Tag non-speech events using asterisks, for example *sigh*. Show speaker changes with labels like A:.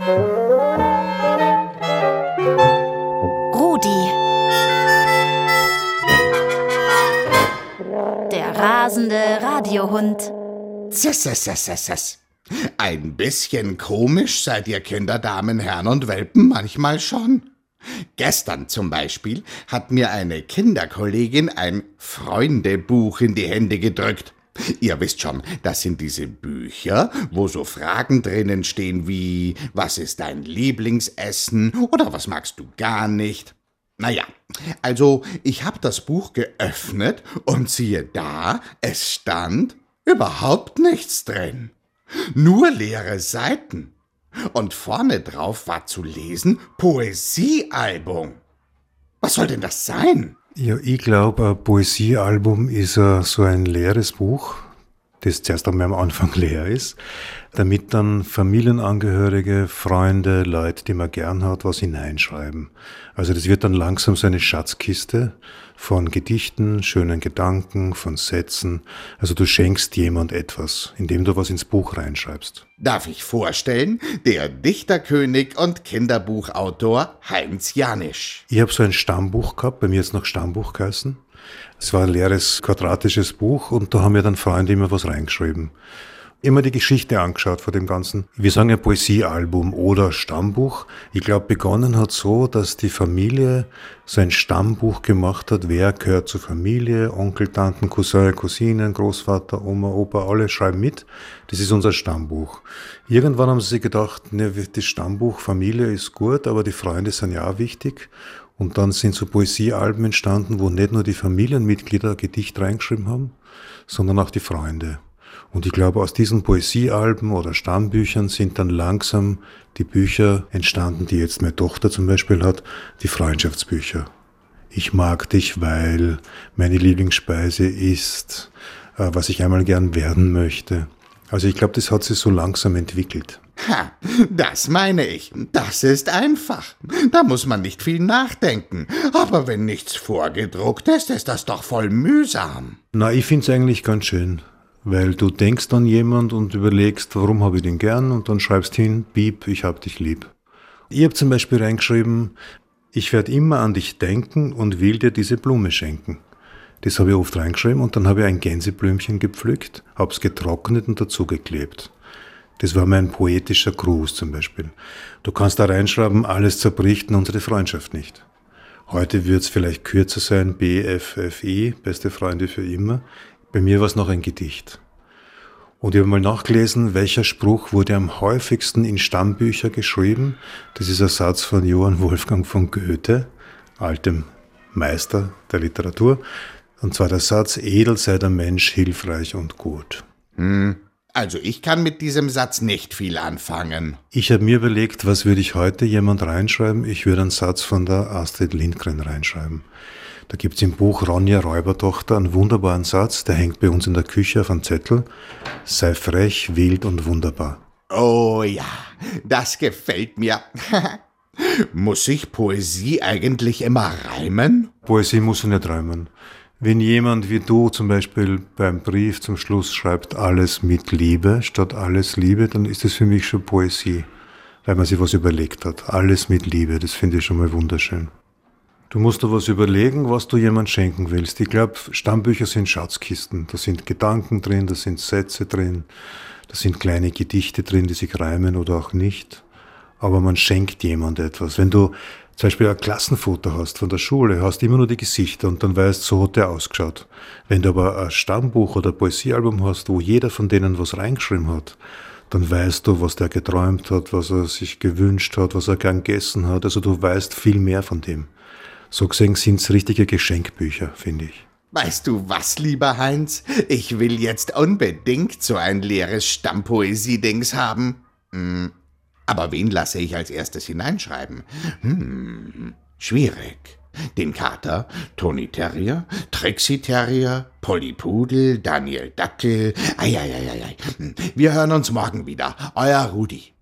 A: Rudi. Der rasende Radiohund.
B: Sess, Ein bisschen komisch seid ihr Kinder, Damen, Herren und Welpen manchmal schon. Gestern zum Beispiel hat mir eine Kinderkollegin ein Freundebuch in die Hände gedrückt. Ihr wisst schon, das sind diese Bücher, wo so Fragen drinnen stehen wie Was ist dein Lieblingsessen oder was magst du gar nicht? Naja, also ich habe das Buch geöffnet und siehe da, es stand überhaupt nichts drin. Nur leere Seiten. Und vorne drauf war zu lesen Poesiealbum. Was soll denn das sein?
C: Ja, ich glaube, ein Poesiealbum ist so ein leeres Buch, das zuerst einmal am Anfang *laughs* leer ist, damit dann Familienangehörige, Freunde, Leute, die man gern hat, was hineinschreiben. Also das wird dann langsam so eine Schatzkiste von Gedichten, schönen Gedanken, von Sätzen. Also du schenkst jemand etwas, indem du was ins Buch reinschreibst.
B: Darf ich vorstellen, der Dichterkönig und Kinderbuchautor Heinz Janisch.
C: Ich habe so ein Stammbuch gehabt, bei mir jetzt noch Stammbuch geheißen. Es war ein leeres quadratisches Buch und da haben mir dann Freunde immer was reingeschrieben immer die Geschichte angeschaut vor dem Ganzen. Wir sagen ja Poesiealbum oder Stammbuch. Ich glaube, begonnen hat so, dass die Familie so ein Stammbuch gemacht hat. Wer gehört zur Familie? Onkel, Tanten, Cousin, Cousinen, Großvater, Oma, Opa, alle schreiben mit. Das ist unser Stammbuch. Irgendwann haben sie sich gedacht, ne, das Stammbuch Familie ist gut, aber die Freunde sind ja auch wichtig. Und dann sind so Poesiealben entstanden, wo nicht nur die Familienmitglieder ein Gedicht reingeschrieben haben, sondern auch die Freunde. Und ich glaube, aus diesen Poesiealben oder Stammbüchern sind dann langsam die Bücher entstanden, die jetzt meine Tochter zum Beispiel hat, die Freundschaftsbücher. Ich mag dich, weil meine Lieblingsspeise ist, äh, was ich einmal gern werden möchte. Also ich glaube, das hat sich so langsam entwickelt.
B: Ha, das meine ich. Das ist einfach. Da muss man nicht viel nachdenken. Aber wenn nichts vorgedruckt ist, ist das doch voll mühsam.
C: Na, ich find's eigentlich ganz schön. Weil du denkst an jemand und überlegst, warum habe ich den gern und dann schreibst hin, Piep, ich hab dich lieb. Ich habe zum Beispiel reingeschrieben, ich werde immer an dich denken und will dir diese Blume schenken. Das habe ich oft reingeschrieben und dann habe ich ein Gänseblümchen gepflückt, habe es getrocknet und dazugeklebt. Das war mein poetischer Gruß zum Beispiel. Du kannst da reinschreiben, alles zerbricht unsere Freundschaft nicht. Heute wird es vielleicht kürzer sein, BFFI, beste Freunde für immer. Bei mir war es noch ein Gedicht. Und ich habe mal nachgelesen, welcher Spruch wurde am häufigsten in Stammbücher geschrieben. Das ist ein Satz von Johann Wolfgang von Goethe, altem Meister der Literatur. Und zwar der Satz, edel sei der Mensch, hilfreich und gut.
B: Hm. Also ich kann mit diesem Satz nicht viel anfangen.
C: Ich habe mir überlegt, was würde ich heute jemand reinschreiben? Ich würde einen Satz von der Astrid Lindgren reinschreiben. Da gibt's im Buch Ronja Räubertochter einen wunderbaren Satz, der hängt bei uns in der Küche auf einem Zettel. Sei frech, wild und wunderbar.
B: Oh ja, das gefällt mir. *laughs* muss sich Poesie eigentlich immer reimen?
C: Poesie muss nicht reimen. Wenn jemand wie du zum Beispiel beim Brief zum Schluss schreibt, alles mit Liebe statt alles Liebe, dann ist das für mich schon Poesie, weil man sich was überlegt hat. Alles mit Liebe, das finde ich schon mal wunderschön. Du musst dir was überlegen, was du jemand schenken willst. Ich glaube, Stammbücher sind Schatzkisten. Da sind Gedanken drin, da sind Sätze drin, da sind kleine Gedichte drin, die sich reimen oder auch nicht. Aber man schenkt jemand etwas. Wenn du zum Beispiel ein Klassenfoto hast von der Schule, hast immer nur die Gesichter und dann weißt, so hat der ausgeschaut. Wenn du aber ein Stammbuch oder ein Poesiealbum hast, wo jeder von denen was reingeschrieben hat, dann weißt du, was der geträumt hat, was er sich gewünscht hat, was er gern gegessen hat. Also du weißt viel mehr von dem. So gesehen sind es richtige Geschenkbücher, finde ich.
B: Weißt du was, lieber Heinz? Ich will jetzt unbedingt so ein leeres Stammpoesie-Dings haben. Hm, aber wen lasse ich als erstes hineinschreiben? Hm, schwierig. Den Kater, Tony Terrier, Trixie Terrier, Polly Pudel, Daniel Dackel. Eieieiei. Wir hören uns morgen wieder. Euer Rudi.